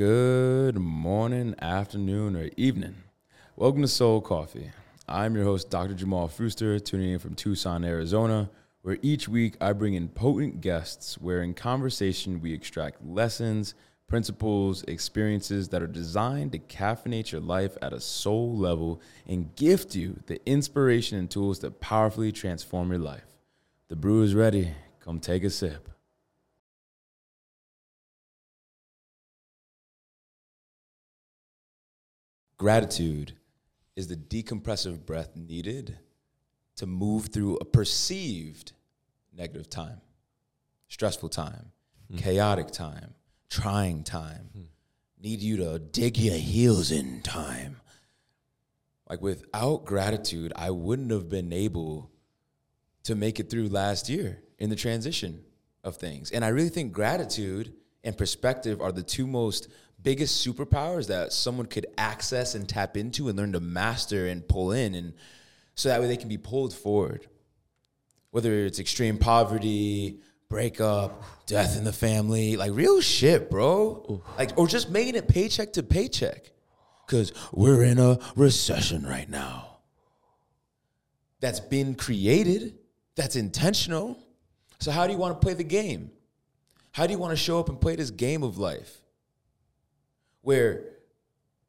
Good morning, afternoon, or evening. Welcome to Soul Coffee. I'm your host, Dr. Jamal Fruster, tuning in from Tucson, Arizona, where each week I bring in potent guests where in conversation we extract lessons, principles, experiences that are designed to caffeinate your life at a soul level and gift you the inspiration and tools that powerfully transform your life. The brew is ready. Come take a sip. Gratitude is the decompressive breath needed to move through a perceived negative time, stressful time, mm. chaotic time, trying time, mm. need you to dig your heels in time. Like without gratitude, I wouldn't have been able to make it through last year in the transition of things. And I really think gratitude and perspective are the two most biggest superpowers that someone could access and tap into and learn to master and pull in and so that way they can be pulled forward. Whether it's extreme poverty breakup death in the family like real shit bro. Like or just making it paycheck to paycheck. Because we're in a recession right now. That's been created. That's intentional. So how do you want to play the game? How do you want to show up and play this game of life where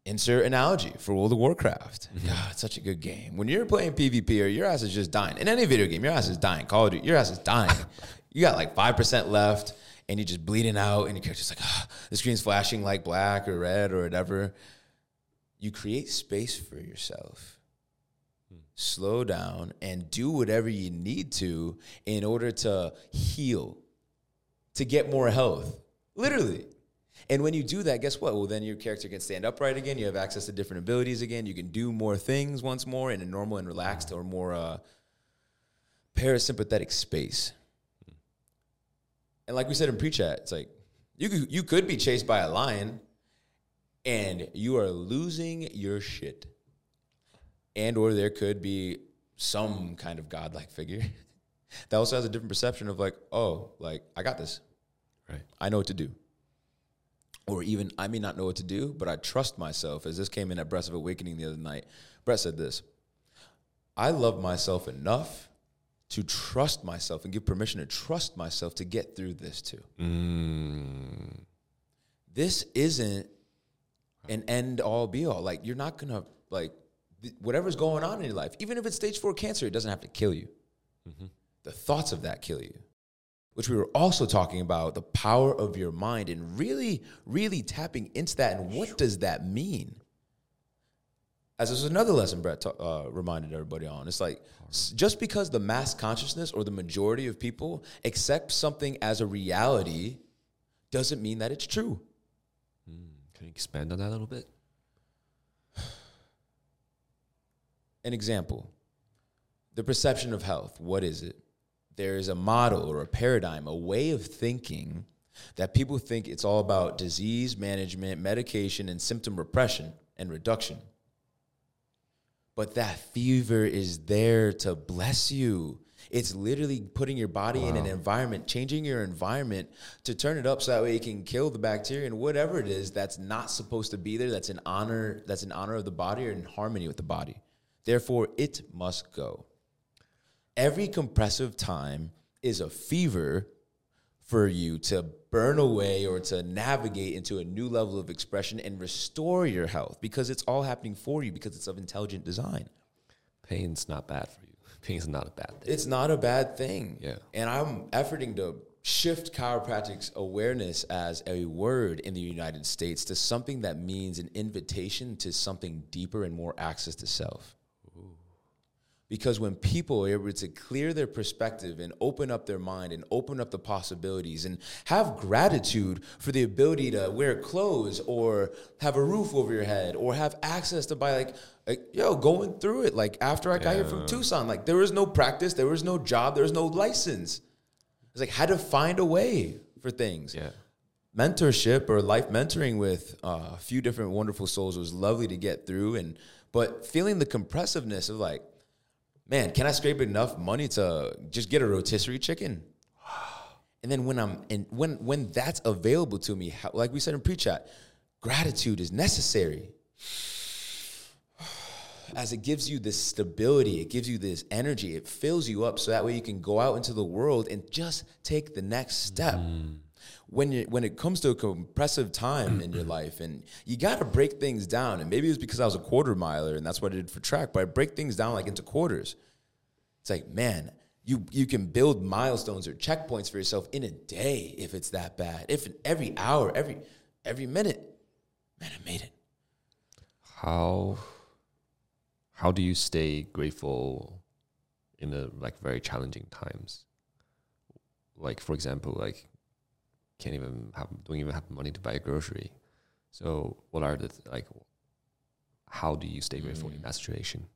insert analogy for World of Warcraft. Mm-hmm. God, it's such a good game. When you're playing PvP or your ass is just dying. In any video game, your ass is dying. Call of Duty, your ass is dying. you got like 5% left and you're just bleeding out and your character's like, ah, the screen's flashing like black or red or whatever. You create space for yourself. Hmm. Slow down and do whatever you need to in order to heal, to get more health. Literally. And when you do that, guess what? Well, then your character can stand upright again. You have access to different abilities again. You can do more things once more in a normal and relaxed or more uh, parasympathetic space. And like we said in pre-chat, it's like you could, you could be chased by a lion, and you are losing your shit. And or there could be some kind of godlike figure that also has a different perception of like, oh, like I got this. Right. I know what to do or even I may not know what to do, but I trust myself. As this came in at Breath of Awakening the other night, Brett said this I love myself enough to trust myself and give permission to trust myself to get through this too. Mm. This isn't an end all be all. Like, you're not gonna, like, whatever's going on in your life, even if it's stage four cancer, it doesn't have to kill you. Mm-hmm. The thoughts of that kill you which we were also talking about the power of your mind and really, really tapping into that. And what does that mean? As this is another lesson Brett uh, reminded everybody on. It's like just because the mass consciousness or the majority of people accept something as a reality doesn't mean that it's true. Mm, can you expand on that a little bit? An example the perception of health. What is it? There is a model or a paradigm, a way of thinking that people think it's all about disease management, medication, and symptom repression and reduction. But that fever is there to bless you. It's literally putting your body wow. in an environment, changing your environment to turn it up so that way it can kill the bacteria and whatever it is that's not supposed to be there, that's in honor, that's in honor of the body or in harmony with the body. Therefore, it must go every compressive time is a fever for you to burn away or to navigate into a new level of expression and restore your health because it's all happening for you because it's of intelligent design. Pain's not bad for you. Pain's not a bad thing. It's not a bad thing. Yeah. And I'm efforting to shift chiropractic's awareness as a word in the United States to something that means an invitation to something deeper and more access to self. Because when people are able to clear their perspective and open up their mind and open up the possibilities and have gratitude for the ability to wear clothes or have a roof over your head or have access to buy like, like yo, going through it. Like after I got here from Tucson, like there was no practice, there was no job, there was no license. It's like had to find a way for things. Yeah mentorship or life mentoring with uh, a few different wonderful souls was lovely to get through and but feeling the compressiveness of like man, can I scrape enough money to just get a rotisserie chicken? And then when I'm in, when when that's available to me, how, like we said in pre-chat, gratitude is necessary as it gives you this stability, it gives you this energy, it fills you up so that way you can go out into the world and just take the next step. Mm. When you when it comes to a compressive time in your life and you gotta break things down, and maybe it was because I was a quarter miler and that's what I did for track, but I break things down like into quarters. It's like, man, you you can build milestones or checkpoints for yourself in a day if it's that bad. If every hour, every every minute, man, I made it. How how do you stay grateful in the like very challenging times? Like for example, like can't even have don't even have money to buy a grocery. So what are the th- like? How do you stay grateful mm. in that situation?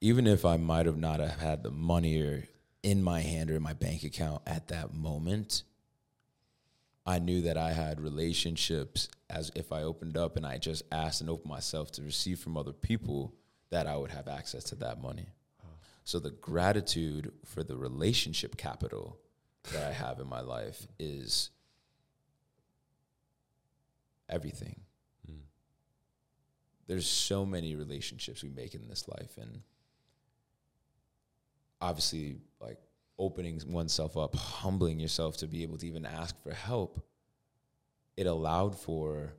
Even if I might have not have had the money or in my hand or in my bank account at that moment, I knew that I had relationships as if I opened up and I just asked and opened myself to receive from other people that I would have access to that money. So the gratitude for the relationship capital that I have in my life is everything. Mm. There's so many relationships we make in this life and obviously like opening oneself up, humbling yourself to be able to even ask for help. It allowed for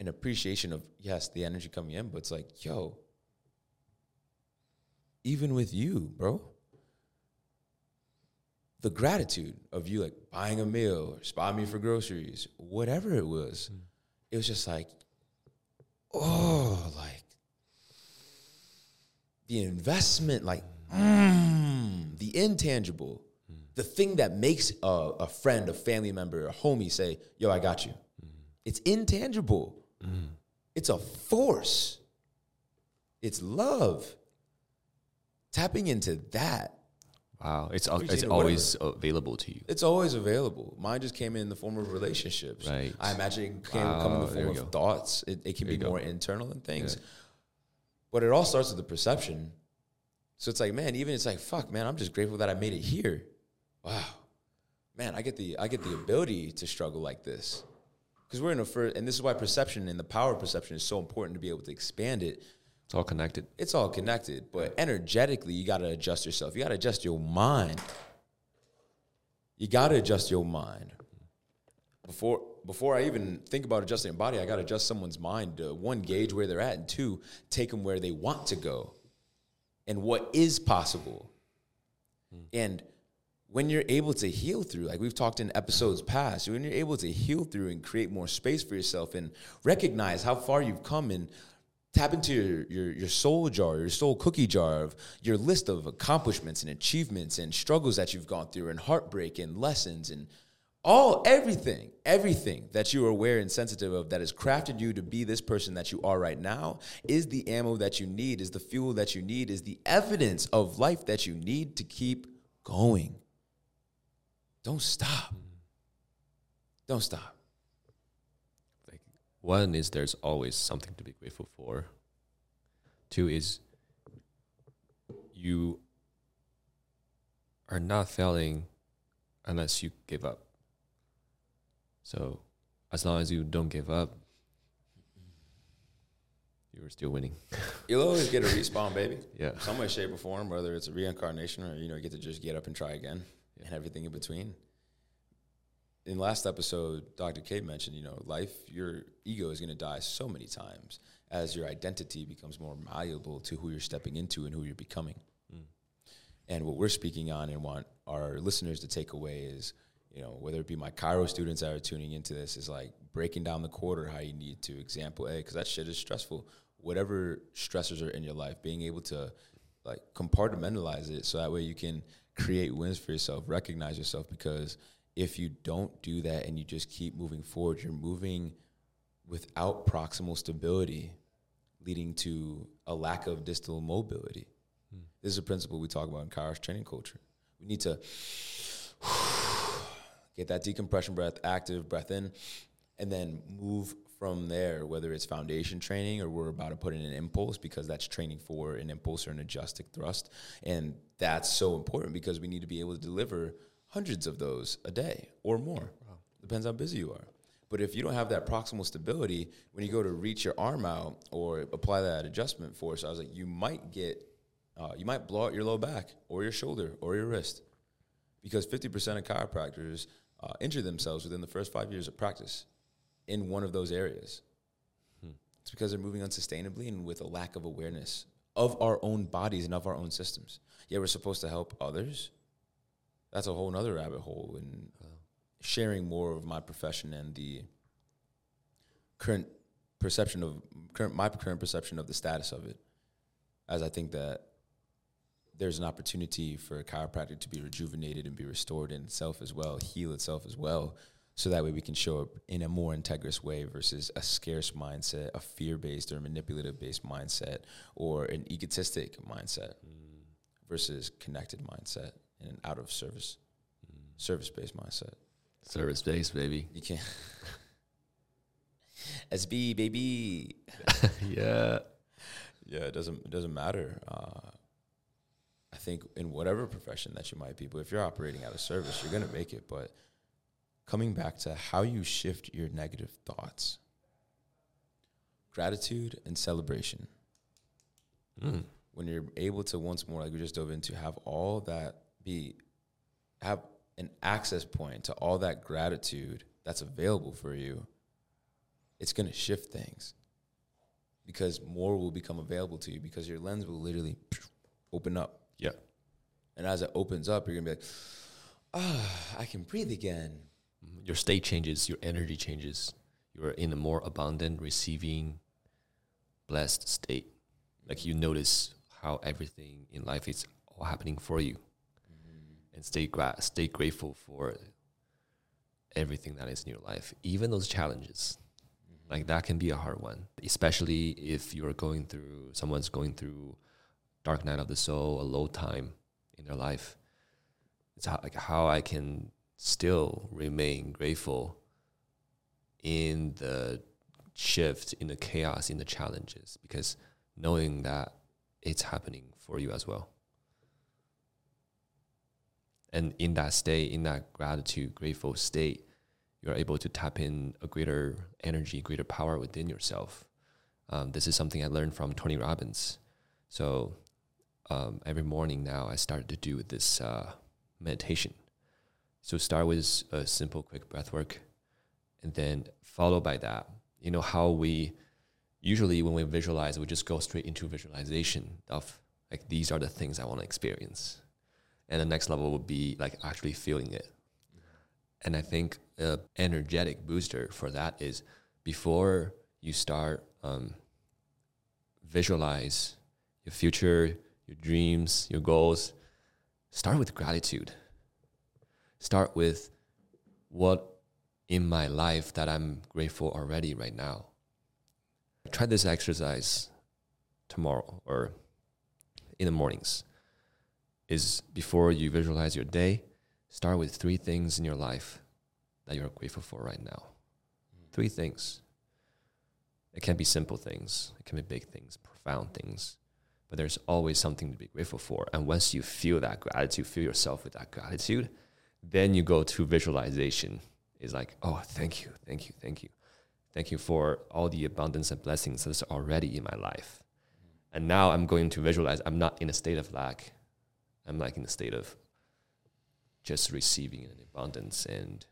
an appreciation of yes, the energy coming in, but it's like, yo, even with you, bro. The gratitude of you like buying a meal or spotting me for groceries, whatever it was, mm. it was just like, oh, like the investment, like mm, the intangible, mm. the thing that makes a, a, friend, a family member, a homie say, yo, I got you. Mm. It's intangible. Mm. It's a force. It's love tapping into that. Wow, it's it's always available to you. It's always available. Mine just came in the form of relationships. Right. I imagine it can wow, come in the ah, form of go. thoughts. It, it can there be more internal and things. Yeah. But it all starts with the perception. So it's like, man, even it's like, fuck, man, I'm just grateful that I made it here. Wow, man, I get the I get the ability to struggle like this because we're in a first, and this is why perception and the power of perception is so important to be able to expand it it's all connected. It's all connected, but energetically, you got to adjust yourself. You got to adjust your mind. You got to adjust your mind. Before before I even think about adjusting a body, I got to adjust someone's mind to one gauge where they're at, and two take them where they want to go, and what is possible. Hmm. And when you're able to heal through, like we've talked in episodes past, when you're able to heal through and create more space for yourself and recognize how far you've come and tap into your, your, your soul jar, your soul cookie jar of your list of accomplishments and achievements and struggles that you've gone through and heartbreak and lessons and all everything, everything that you are aware and sensitive of that has crafted you to be this person that you are right now is the ammo that you need, is the fuel that you need, is the evidence of life that you need to keep going. Don't stop. Don't stop. One is there's always something to be grateful for. Two is you are not failing unless you give up. So as long as you don't give up, you're still winning. You'll always get a respawn, baby. Yeah. Some way, shape, or form, whether it's a reincarnation or you know, you get to just get up and try again yeah. and everything in between in last episode, Dr. K mentioned, you know, life, your ego is going to die so many times as your identity becomes more malleable to who you're stepping into and who you're becoming. Mm. And what we're speaking on and want our listeners to take away is, you know, whether it be my chiro students that are tuning into this, is like breaking down the quarter how you need to. Example A, because that shit is stressful. Whatever stressors are in your life, being able to like compartmentalize it so that way you can create wins for yourself, recognize yourself because – if you don't do that and you just keep moving forward, you're moving without proximal stability, leading to a lack of distal mobility. Hmm. This is a principle we talk about in Kairos training culture. We need to get that decompression breath, active breath in, and then move from there, whether it's foundation training or we're about to put in an impulse because that's training for an impulse or an adjustive thrust. And that's so important because we need to be able to deliver hundreds of those a day or more. Wow. Depends how busy you are. But if you don't have that proximal stability, when you go to reach your arm out or apply that adjustment force, I was like, you might get, uh, you might blow out your low back or your shoulder or your wrist, because fifty percent of chiropractors uh, injure themselves within the first five years of practice in one of those areas. Hmm. It's because they're moving unsustainably and with a lack of awareness of our own bodies and of our own systems. Yeah, we're supposed to help others. That's a whole nother rabbit hole and uh, sharing more of my profession and the current perception of current my current perception of the status of it. As I think that there's an opportunity for chiropractic to be rejuvenated and be restored in itself as well, heal itself as well, so that way we can show up in a more integrous way versus a scarce mindset, a fear based or manipulative based mindset, or an egotistic mindset mm. versus connected mindset and an out of service, service based mindset. Service based, baby. You can't. SB baby. yeah. Yeah, it doesn't it doesn't matter. Uh, I think in whatever profession that you might be, but if you're operating out of service, you're gonna make it. But coming back to how you shift your negative thoughts, gratitude and celebration. Mm. When you're able to once more, like we just dove into, have all that be, have an access point to all that gratitude that's available for you. It's gonna shift things because more will become available to you because your lens will literally open up. Yeah. And as it opens up, you're gonna be like, ah, I can breathe again. Mhm. Your state changes, your energy changes. You're in a more abundant, receiving, blessed state. Like you notice how everything in life is all happening for you, and stay gra- stay grateful for everything that is in your life, even those challenges. Mm-hmm. Like that can be a hard one, especially if you're going through someone's going through dark night of the soul, a low time in their life. It's how, like how I can still remain grateful in the shift, in the chaos, in the challenges, because knowing that it's happening for you as well. And in that state, in that gratitude, grateful state, you're able to tap in a greater energy, greater power within yourself. Um, this is something I learned from Tony Robbins. So um, every morning now, I started to do this uh, meditation. So start with a simple, quick breath work, and then follow by that. You know how we usually when we visualize, we just go straight into visualization of like these are the things I want to experience, and the next level would be like actually feeling it. And I think a energetic booster for that is before you start um, visualize your future, your dreams, your goals. Start with gratitude. Start with what in my life that I'm grateful already right now. Try this exercise tomorrow or in the mornings. Is before you visualize your day, start with three things in your life that you're grateful for right now. Three things. It can be simple things, it can be big things, profound things, but there's always something to be grateful for. And once you feel that gratitude, feel yourself with that gratitude, then you go to visualization. It's like, oh, thank you, thank you, thank you. Thank you for all the abundance and blessings that's already in my life. And now I'm going to visualize I'm not in a state of lack. I'm like in a state of just receiving an abundance and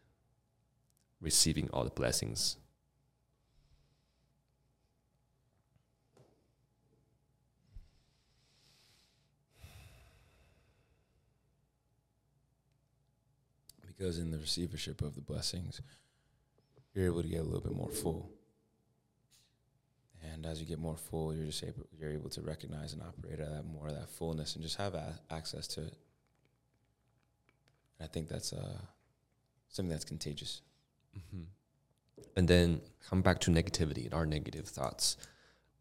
receiving all the blessings. Because in the receivership of the blessings, you're able to get a little bit more full. And as you get more full, you're just able you're able to recognize and operate at that more of that fullness and just have a- access to it. I think that's uh, something that's contagious. Mm-hmm. And then come back to negativity and our negative thoughts.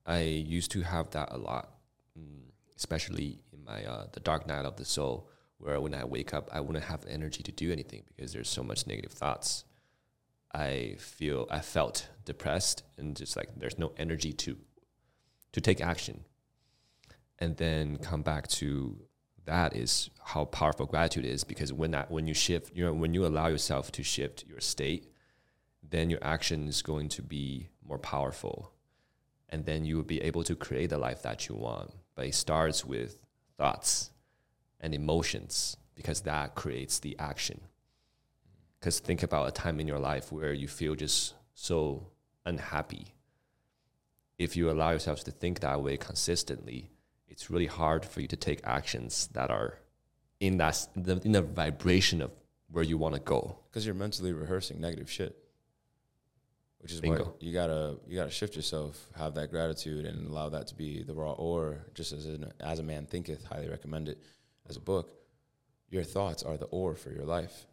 I used to have that a lot, mm, especially in my uh, the dark night of the soul, where when I wake up, I wouldn't have energy to do anything because there's so much negative thoughts. I feel I felt depressed and just like there's no energy to to take action. And then come back to that is how powerful gratitude is because when that when you shift, you know, when you allow yourself to shift your state then your action is going to be more powerful. And then you will be able to create the life that you want. But it starts with thoughts and emotions because that creates the action. Because think about a time in your life where you feel just so unhappy. If you allow yourself to think that way consistently, it's really hard for you to take actions that are in that the, in the vibration of where you want to go. Because you're mentally rehearsing negative shit. Which is Bingo. why you gotta you gotta shift yourself, have that gratitude, and allow that to be the raw ore. Just as an, as a man thinketh, highly recommend it as a book. Your thoughts are the ore for your life.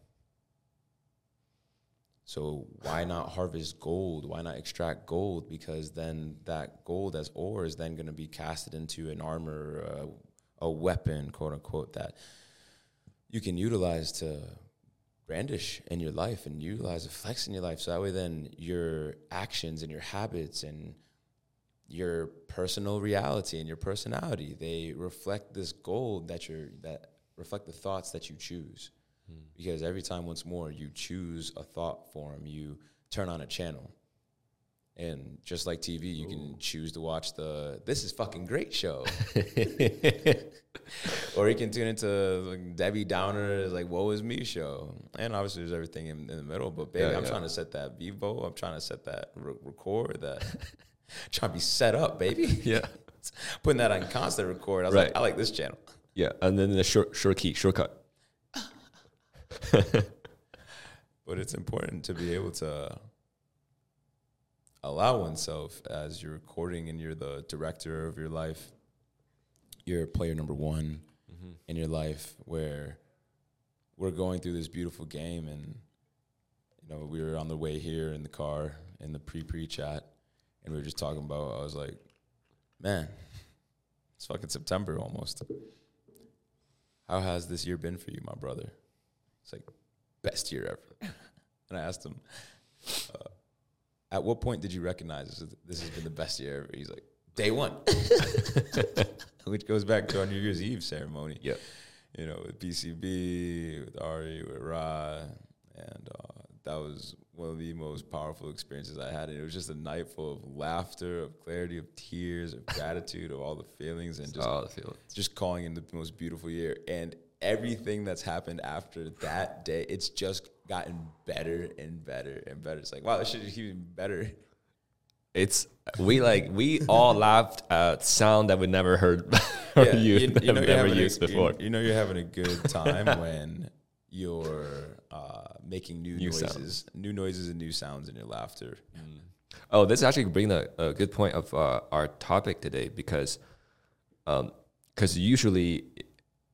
So why not harvest gold? Why not extract gold? Because then that gold as ore is then going to be casted into an armor, uh, a weapon, quote unquote, that you can utilize to brandish in your life and utilize to flex in your life. So that way, then your actions and your habits and your personal reality and your personality they reflect this gold that you're that reflect the thoughts that you choose. Because every time, once more, you choose a thought form, you turn on a channel. And just like TV, you can choose to watch the "This is fucking great" show, or you can tune into like Debbie Downer's like "Woe is Me" show. And obviously, there's everything in, in the middle. But baby, Yeah, I'm yeah. trying to set that TiVo. I'm trying to set that re- record. That trying to be set up, baby. Yeah. Putting that on constant record. I was Right. like, I like this channel. Yeah. And then the short short key, shortcut. but it's important to be able to allow oneself as you're recording and you're the director of your life you're player number one mm-hmm. in your life where we're going through this beautiful game and you know we were on the way here in the car in the pre-pre chat and we were just talking about i was like man it's fucking september almost. How has this year been for you my brother it's like best year ever. And I asked him, uh, at what point did you recognize this, this has been the best year ever? He's like, day one. Which goes back to our New Year's Eve ceremony. Yeah. You know, with PCB, with Ari, with Ra. And uh, that was one of the most powerful experiences I had. And it was just a night full of laughter, of clarity, of tears, of gratitude, of all the feelings, and just oh, the feeling. just calling in the most beautiful year and everything that's happened after that day it's just gotten better and better and better. It's like wow this shit is even better. It's we like we all laughed at sound that we never heard or Yeah, you, you're never having a- used before. you, you know you're having a good time when you're uh, making new, New noises new noises and new sounds in your laughter. Oh, this actually bring a, a good point of uh, our topic today because, because usually,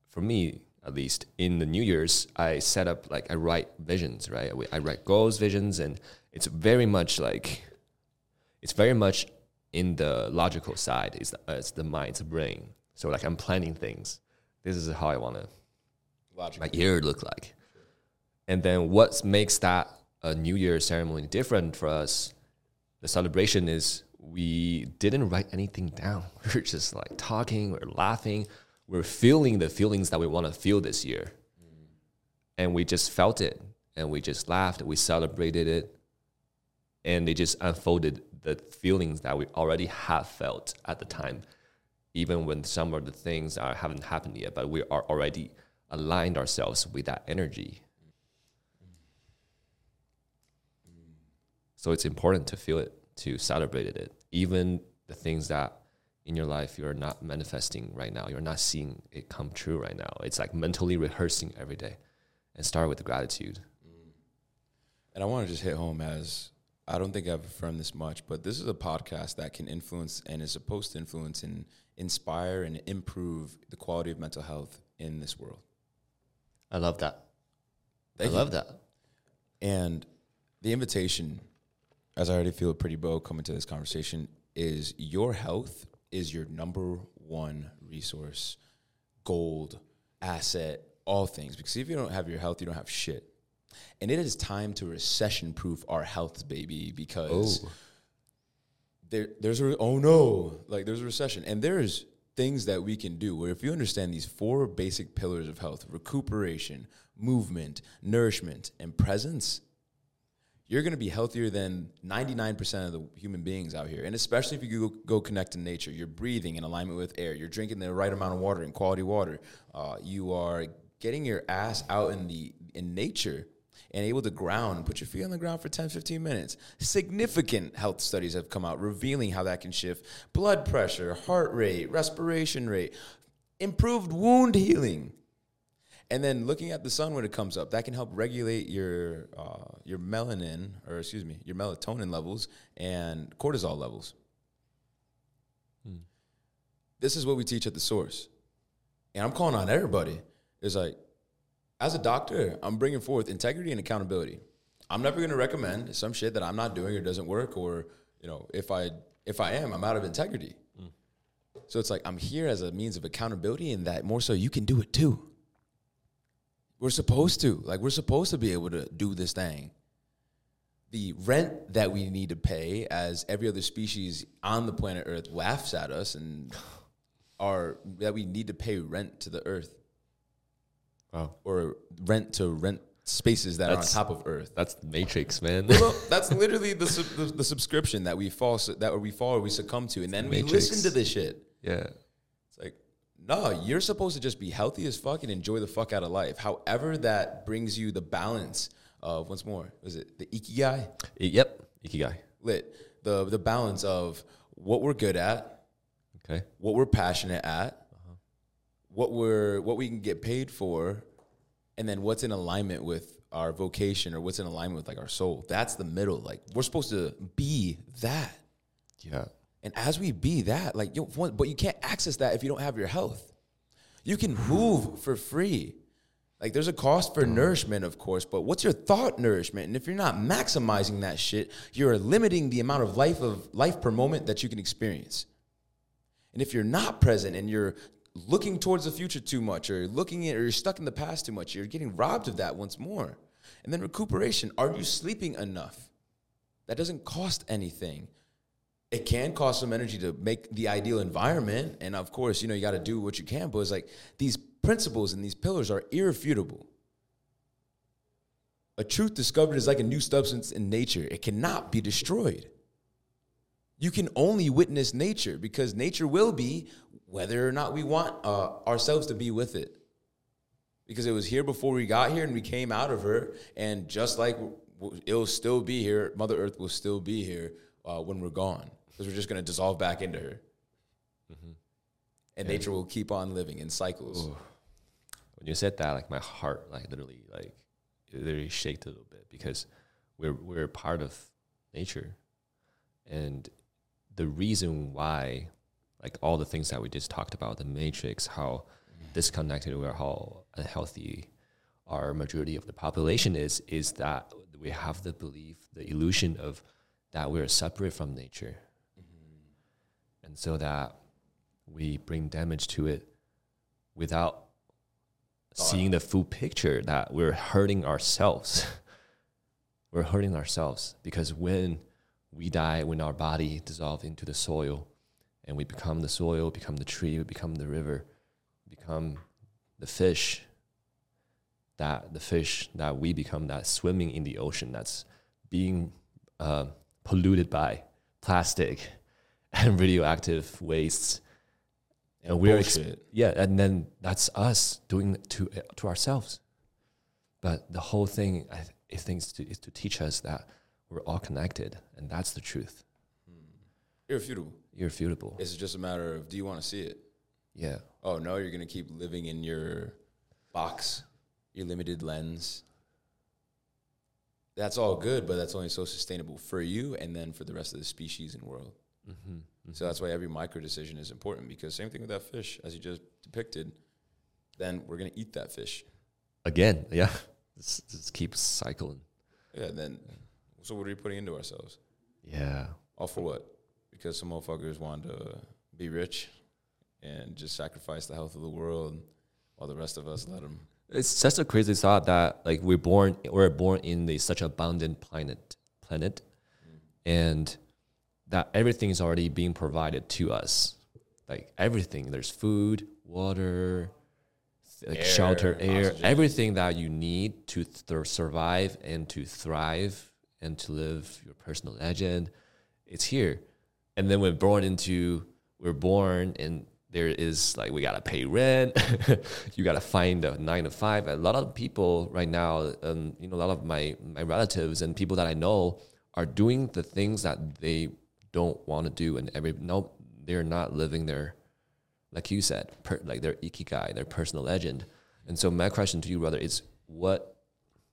for me at least, in the New Year's, I set up like I write visions, right? I write goals, visions, and it's very much like, it's very much in the logical side. It's, uh, it's the mind, it's the brain. So like I'm planning things. This is how I want to my year look like. And then what makes that a New Year ceremony different for us? The celebration is we didn't write anything down. We're just like talking, we're laughing, we're feeling the feelings that we want to feel this year. And we just felt it and we just laughed, we celebrated it, and it just unfolded the feelings that we already have felt at the time, even when some of the things are, haven't happened yet, but we are already aligned ourselves with that energy. So it's important to feel it, to celebrate it, even the things that in your life you're not manifesting right now, you're not seeing it come true right now. It's like mentally rehearsing every day, and start with gratitude. Mm. And I want to just hit home as I don't think I've affirmed this much, but this is a podcast that can influence and is supposed to influence and inspire and improve the quality of mental health in this world. I love that. Thank I you. love that. And the invitation, as I already feel pretty bow coming to this conversation, is your health is your number one resource, gold, asset, all things. Because if you don't have your health, you don't have shit. And it is time to recession proof our health, baby, because Oh. there there's a oh no like there's a recession and there's things that we can do where if you understand these four basic pillars of health recuperation movement nourishment and presence you're going to be healthier than 99% of the human beings out here. And especially if you go, go connect to nature, you're breathing in alignment with air, you're drinking the right amount of water and quality water, uh, you are getting your ass out in the in nature and able to ground and put your feet on the ground for 10 15 minutes. Significant health studies have come out revealing how that can shift blood pressure heart rate respiration rate improved wound healing and then looking at the sun when it comes up, that can help regulate your uh, your melanin, or excuse me, your melatonin levels and cortisol levels. Hmm. This is what we teach at the source, and I'm calling on everybody. It's like, as a doctor, I'm bringing forth integrity and accountability. I'm never going to recommend some shit that I'm not doing or doesn't work, or you know, if I if I am, I'm out of integrity. Mm. So it's like I'm here as a means of accountability, and that more so you can do it too. We're supposed to. Like, we're supposed to be able to do this thing. The rent that we need to pay, as every other species on the planet Earth laughs at us, and are that we need to pay rent to the Earth. Wow. Or rent to rent spaces that that's, are on top of Earth. That's the Matrix, man. well, that's literally the, the, the subscription that we fall that we fall or we succumb to, and then we listen to this shit. Yeah. No, you're supposed to just be healthy as fuck and enjoy the fuck out of life. However, that brings you the balance of once more, is it the ikigai? Yep, ikigai. Lit. The the balance of what we're good at, okay, what we're passionate at, uh-huh. what we're what we can get paid for, and then what's in alignment with our vocation or what's in alignment with like our soul. That's the middle. Like we're supposed to be that. Yeah. And as we be that, like, yo, but you can't access that if you don't have your health. You can move for free. Like, there's a cost for nourishment, of course, but what's your thought nourishment? And if you're not maximizing that shit, you're limiting the amount of life of life per moment that you can experience. And if you're not present and you're looking towards the future too much, or you're looking at, or you're stuck in the past too much, you're getting robbed of that once more. And then recuperation. Are you sleeping enough? That doesn't cost anything it can cost some energy to make the ideal environment. And of course, you know, you got to do what you can. But it's like these principles and these pillars are irrefutable. A truth discovered is like a new substance in nature, it cannot be destroyed. You can only witness nature because nature will be whether or not we want uh, ourselves to be with it. Because it was here before we got here and we came out of her. And just like it'll still be here, Mother Earth will still be here uh, when we're gone because we're just going to dissolve back into her. Mm-hmm. And yeah. nature will keep on living in cycles. Ooh. When you said that, like my heart, like literally, like it literally shaked a little bit because we're we're part of nature, and the reason why, like all the things that we just talked about, the matrix, how mm-hmm. disconnected or how unhealthy our majority of the population is, is that we have the belief, the illusion of that we're separate from nature and so that we bring damage to it without seeing the full picture that we're hurting ourselves. we're hurting ourselves because when we die, when our body dissolves into the soil and we become the soil, become the tree, we become the river, become the fish, that the fish that we become that swimming in the ocean that's being uh, polluted by plastic and radioactive wastes. And, we're ex- yeah, and then that's us doing it to to ourselves. But the whole thing, I, th- think, is to, is to teach us that we're all connected, and that's the truth. Hmm. Irrefutable. Irrefutable. It's just a matter of do you want to see it? Yeah. Oh no, you're gonna keep living in your box, your limited lens. That's all good, but that's only so sustainable for you and then for the rest of the species and world. Mm-hmm, mm-hmm. So that's why every micro decision is important because same thing with that fish, as you just depicted. Then we're gonna eat that fish again. Yeah, this just keeps cycling. Yeah. Then, so what are we putting into ourselves? Yeah. All for what? Because some motherfuckers want to be rich and just sacrifice the health of the world, while the rest of us let them. It's such a crazy thought that like we're born, we're born in the such abundant planet, planet, mm. and that everything is already being provided to us. Like everything, there's food, water, like air, shelter, air, oxygen. everything that you need to th- survive and to thrive and to live your personal legend. It's here. And then we're born into we're born and there is like we gotta pay rent you gotta find a nine to five a lot of people right now um, you know a lot of my my relatives and people that i know are doing the things that they don't want to do and every no they're not living their like you said per, like their ikigai their personal legend and so my question to you brother is what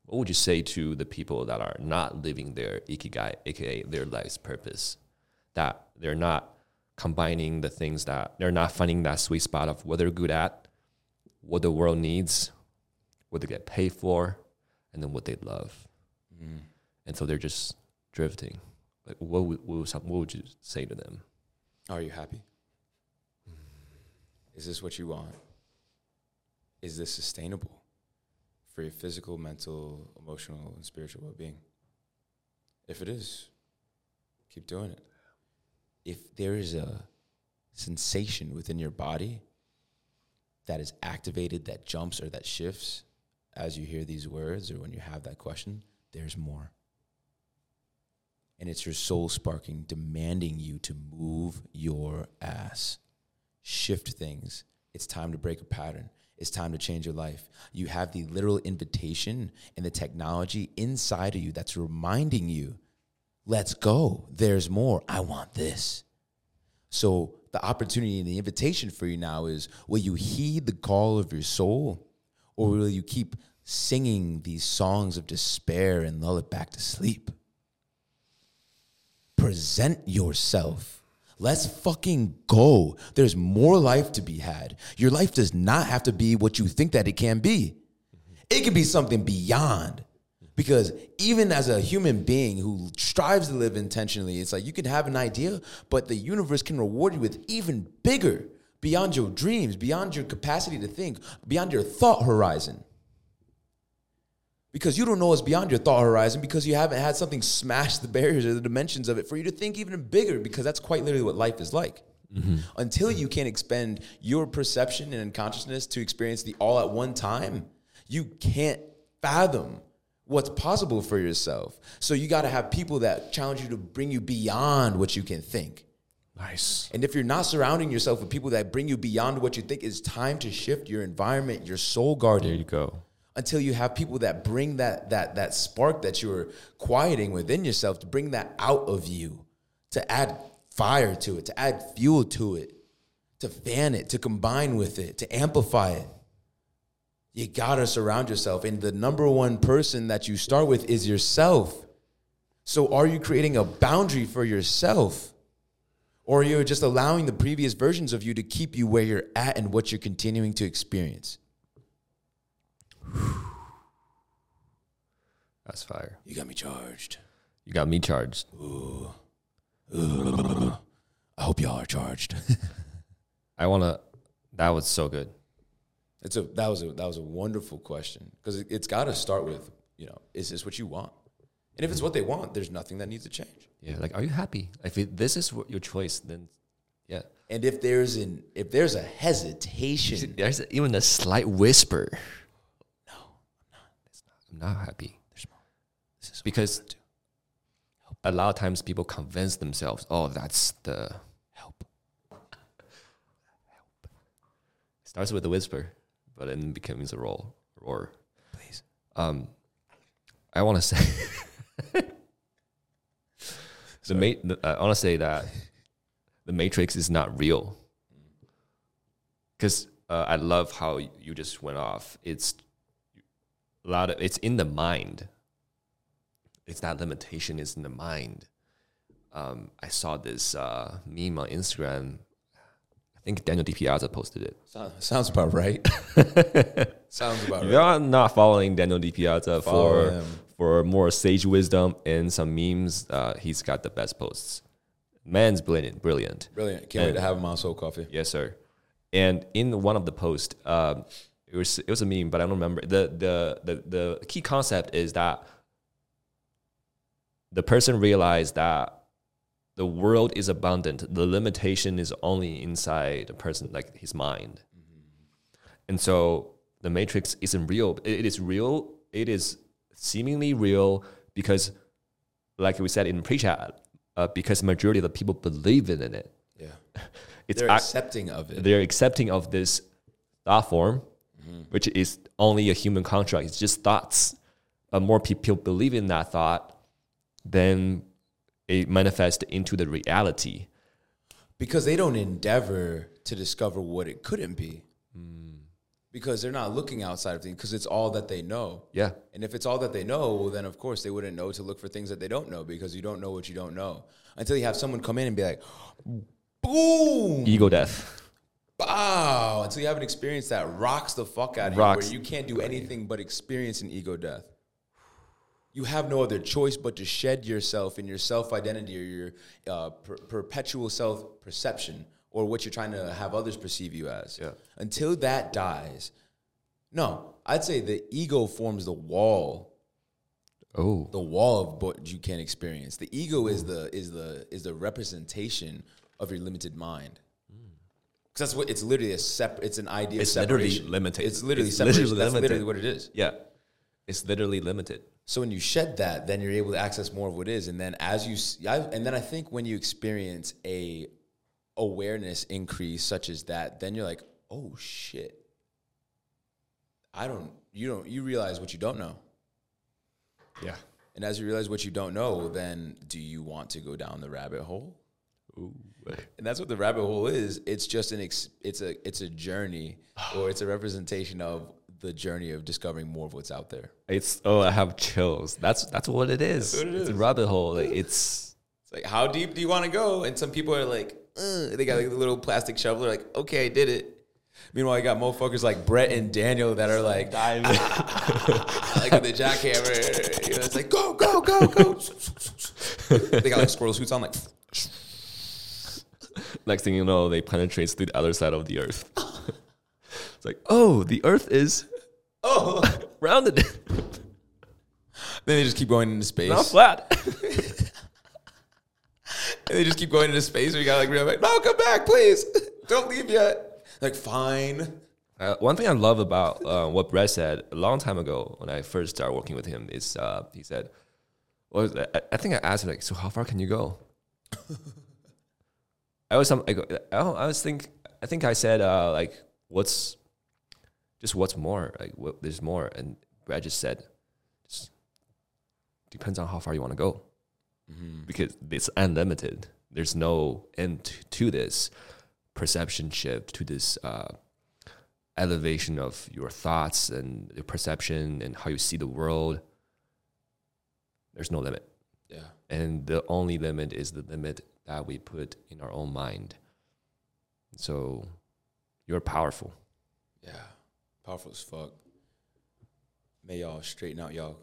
what would you say to the people that are not living their ikigai aka their life's purpose that they're not combining the things that they're not finding that sweet spot of what they're good at, what the world needs, what they get paid for, and then what they love. Mm. And so they're just drifting. Like, what would, what, what would you say to them? Are you happy? Is this what you want? Is this sustainable for your physical, mental, emotional, and spiritual well being? If it is, keep doing it if there is a sensation within your body that is activated, that jumps or that shifts as you hear these words or when you have that question, there's more. And it's your soul sparking, demanding you to move your ass, shift things. It's time to break a pattern. It's time to change your life. You have the literal invitation and the technology inside of you that's reminding you Let's go. There's more. I want this. So the opportunity and the invitation for you now is will you heed the call of your soul or will you keep singing these songs of despair and lull it back to sleep? Present yourself. Let's fucking go. There's more life to be had. Your life does not have to be what you think that it can be. It can be something beyond. Because even as a human being who strives to live intentionally, it's like you can have an idea, but the universe can reward you with even bigger, beyond your dreams, beyond your capacity to think, beyond your thought horizon. Because you don't know what's beyond your thought horizon because you haven't had something smash the barriers or the dimensions of it for you to think even bigger, because that's quite literally what life is like. Mm-hmm. Until you can expend your perception and consciousness to experience the all at one time, you can't fathom what's possible for yourself. So you got to have people that challenge you to bring you beyond what you can think. Nice. And if you're not surrounding yourself with people that bring you beyond what you think, it's time to shift your environment, your soul garden. There you go. Until you have people that bring that that that spark that you're quieting within yourself to bring that out of you, to add fire to it, to add fuel to it, to fan it, to combine with it, to amplify it you gotta surround yourself. And the number one person that you start with is yourself. So are you creating a boundary for yourself? Or you're just allowing the previous versions of you to keep you where you're at and what you're continuing to experience? That's fire. You got me charged. You got me charged. Ooh. Ooh. I hope y'all are charged. I wanna that was so good. It's a that was a that was a wonderful question because it, has got to start with you know is this what you want, and if it's what they want, there's nothing that needs to change. Yeah, like are you happy? If it, this is your choice, then yeah. And if there's an if there's a hesitation, there's even a slight whisper. No, I'm not. It's not. I'm not happy. This is because a lot of times people convince themselves, oh, that's the help. help. Starts with a whisper but then becomes a role roar. Please. Um, I want to say the ma- I want to say that the Matrix is not real because uh, I love how you just went off. It's a lot of it's in the mind. It's that limitation is in the mind. Um, I saw this uh, meme on Instagram I think Daniel DiPiazza posted it. Sounds about right. Sounds about right. You're not following Daniel DiPiazza Follow for him. for more sage wisdom and some memes. Uh, he's got the best posts. Man's brilliant, brilliant, brilliant. Can't and, wait to have him on Soul Coffee. Yes, sir. And in one of the posts, um, it was it was a meme, but I don't remember the the the the key concept is that the person realized that the world is abundant. The limitation is only inside a person, like his mind. Mm-hmm. And so the matrix isn't real. It is real. It is seemingly real because like we said in pre-chat, uh, because majority of the people believe in it. Yeah. It's They're ac- accepting of it. they're accepting of this thought form, Mm-hmm. which is only a human construct. It's just thoughts. But more people believe in that thought, then it manifests into the reality. because they don't endeavor to discover what it couldn't be. Hmm. Because they're not looking outside of things, because it's all that they know. Yeah. And if it's all that they know, well, then of course they wouldn't know to look for things that they don't know because you don't know what you don't know until you have someone come in and be like, boom, Ego death. Wow. Until you have an experience that rocks the fuck out of Rocks. you, where you can't do anything but experience an ego death. You have no other choice but to shed yourself and your self identity or your uh, per- perpetual self perception or what you're trying to have others perceive you as. Yeah. Until that dies, no, I'd say the ego forms the wall Oh. the wall of what you can't experience. The ego is the is the is the representation of your limited mind. Because that's what it's literally a separate. It's an idea. It's literally limited. It's literally It's separation. literally that's limited. literally what it is. Yeah. It's literally limited. So when you shed that, then you're able to access more of what is, and then as you, I, and then I think when you experience a awareness increase such as that, then you're like, oh shit. I don't. You don't. You realize what you don't know. Yeah. And as you realize what you don't know, then do you want to go down the rabbit hole? Ooh. And that's what the rabbit hole is. It's just an ex, it's a it's a journey or it's a representation of the journey of discovering more of what's out there. It's oh, I have chills. That's that's what it is. what it it's a rabbit hole. Like, it's It's like how deep do you want to go? And some people are like, "Ugh." they got like a little plastic shovel. They're like, okay, I did it. Meanwhile, you got motherfuckers like Brett and Daniel that are like, diving, like with the jackhammer. You know, it's like go, go, go, go. they got like squirrel suits on, like next thing you know, they penetrate through the other side of the earth. it's like, oh, the earth is oh. rounded, Then they just keep going into space. not flat. And they just keep going into space. We got like, real like, no, come back, please. Don't leave yet. Like, fine. Uh, one thing I love about uh, what Brett said a long time ago when I first started working with him is uh, he said, well, I, I think I asked him like, so how far can you go? I was some, I, go, I, was think I think I said uh, like what's just what's more like what, there's more and Brad just said just depends on how far you want to go because it's unlimited. There's no end to, to this perception shift, to this uh, elevation of your thoughts and your perception and how you see the world. There's no limit. Yeah. And the only limit is the limit that we put in our own mind. So you're powerful. Yeah. Powerful as fuck. May y'all straighten out y'all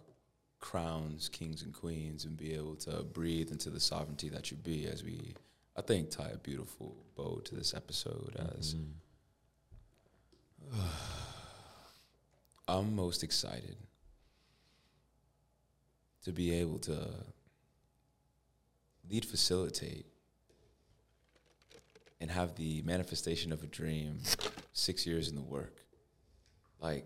crowns, kings and queens, and be able to breathe into the sovereignty that you be as we, I think, tie a beautiful bow to this episode as mm-hmm. I'm most excited to be able to lead facilitate and have the manifestation of a dream six years in the work. Like,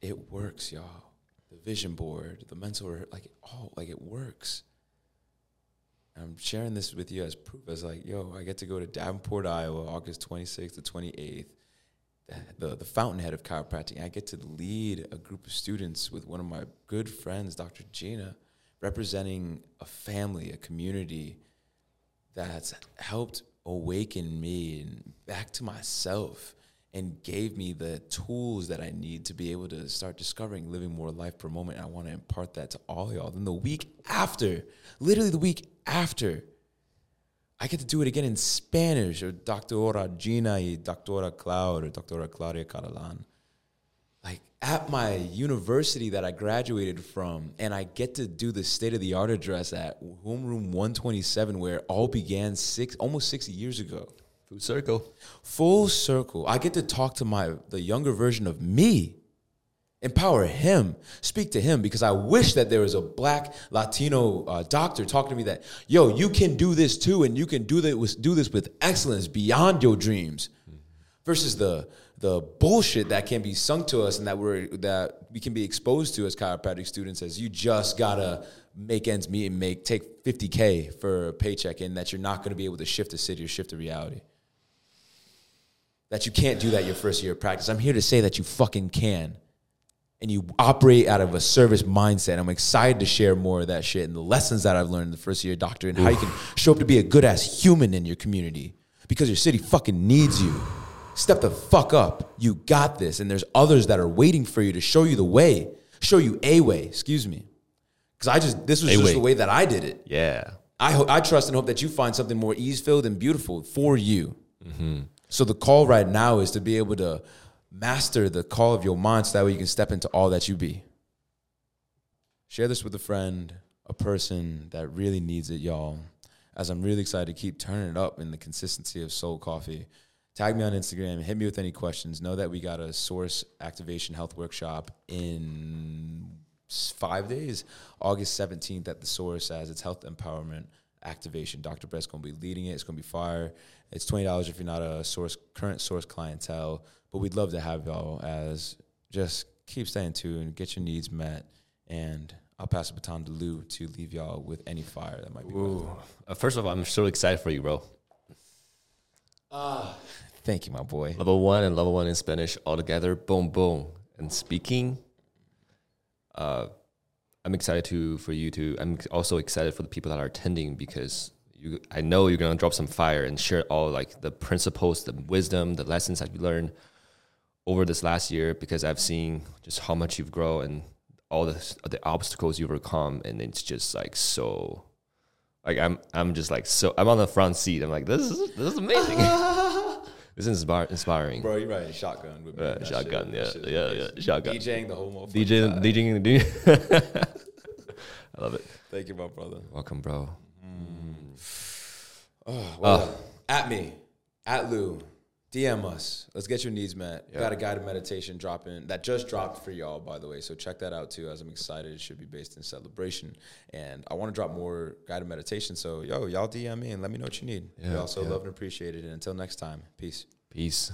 it works, y'all. The vision board, the mentor, like, oh, like it works. I'm sharing this with you as proof as like, yo, I get to go to Davenport, Iowa, August 26th to 28th, the, the fountainhead of chiropractic. I get to lead a group of students with one of my good friends, Dr. Gina, representing a family, a community that's helped awaken me and back to myself and gave me the tools that I need to be able to start discovering living more life per moment. I want to impart that to all y'all. Then the week after, literally the week after, I get to do it again in Spanish or Doctora Gina y Doctora Cloud or Doctora Claudia Catalan. Like at my university that I graduated from, and I get to do the state of the art address at homeroom 127, where it all began six almost 60 years ago. Full circle. Full circle. I get to talk to my the younger version of me. Empower him, speak to him, because I wish that there was a black Latino uh, doctor talking to me that, yo, you can do this too, and you can do this do this with excellence beyond your dreams, versus the the bullshit that can be sunk to us and that we're that we can be exposed to as chiropractic students as you just gotta make ends meet and make take 50k for a paycheck and that you're not going to be able to shift the city or shift the reality. That you can't do that your first year of practice. I'm here to say that you fucking can. And you operate out of a service mindset. I'm excited to share more of that shit and the lessons that i've learned in the first year doctor and how you can show up to be a good ass human in your community because your city fucking needs you step the fuck up you got this and there's others that are waiting for you to show you the way show you a way excuse me because I just this was A just way. the way that I did it. Yeah. I ho- I trust and hope that you find something more ease filled and beautiful for you. Mm-hmm. So the call right now is to be able to master the call of your mind, so that way you can step into all that you be. Share this with a friend, a person that really needs it, y'all. As I'm really excited to keep turning it up in the consistency of Soul Coffee. Tag me on Instagram. Hit me with any questions. Know that we got a source activation health workshop in five days, August 17th at the source as its health empowerment activation. Dr. Brett's to be leading it. It's going to be fire. It's $20 if you're not a source current source clientele. But we'd love to have y'all as just keep staying tuned, get your needs met, and I'll pass the baton to Lou to leave y'all with any fire that might be. left. Uh, first of all, I'm so excited for you, bro. Thank you, my boy. Level one and level one in Spanish all together. Boom, boom. And speaking, uh, I'm excited to for you to. I'm also excited for the people that are attending because you. I know you're gonna drop some fire and share all like the principles, the wisdom, the lessons that you learned over this last year. Because I've seen just how much you've grown and all the the obstacles you've overcome, and it's just like so. Like I'm, I'm just like so. I'm on the front seat. I'm like, this is this is amazing. this is inspire, inspiring. Bro, you're riding shotgun with me. Uh, shotgun, shit- yeah, that shit is yeah, yeah, shotgun. DJing the whole motherfucking DJ, time. DJing, DJ. I love it. Thank you, my brother. Welcome, bro. Oh, well, at me, at Lou, DM us. Let's get your needs met. Yeah. Got a guided meditation dropping that just dropped for y'all, by the way. So check that out too. As I'm excited, it should be based in celebration, and I want to drop more guided meditation. So yo, y'all DM me and let me know what you need. Yeah, we also yeah. love and appreciate it. And until next time, peace. Peace.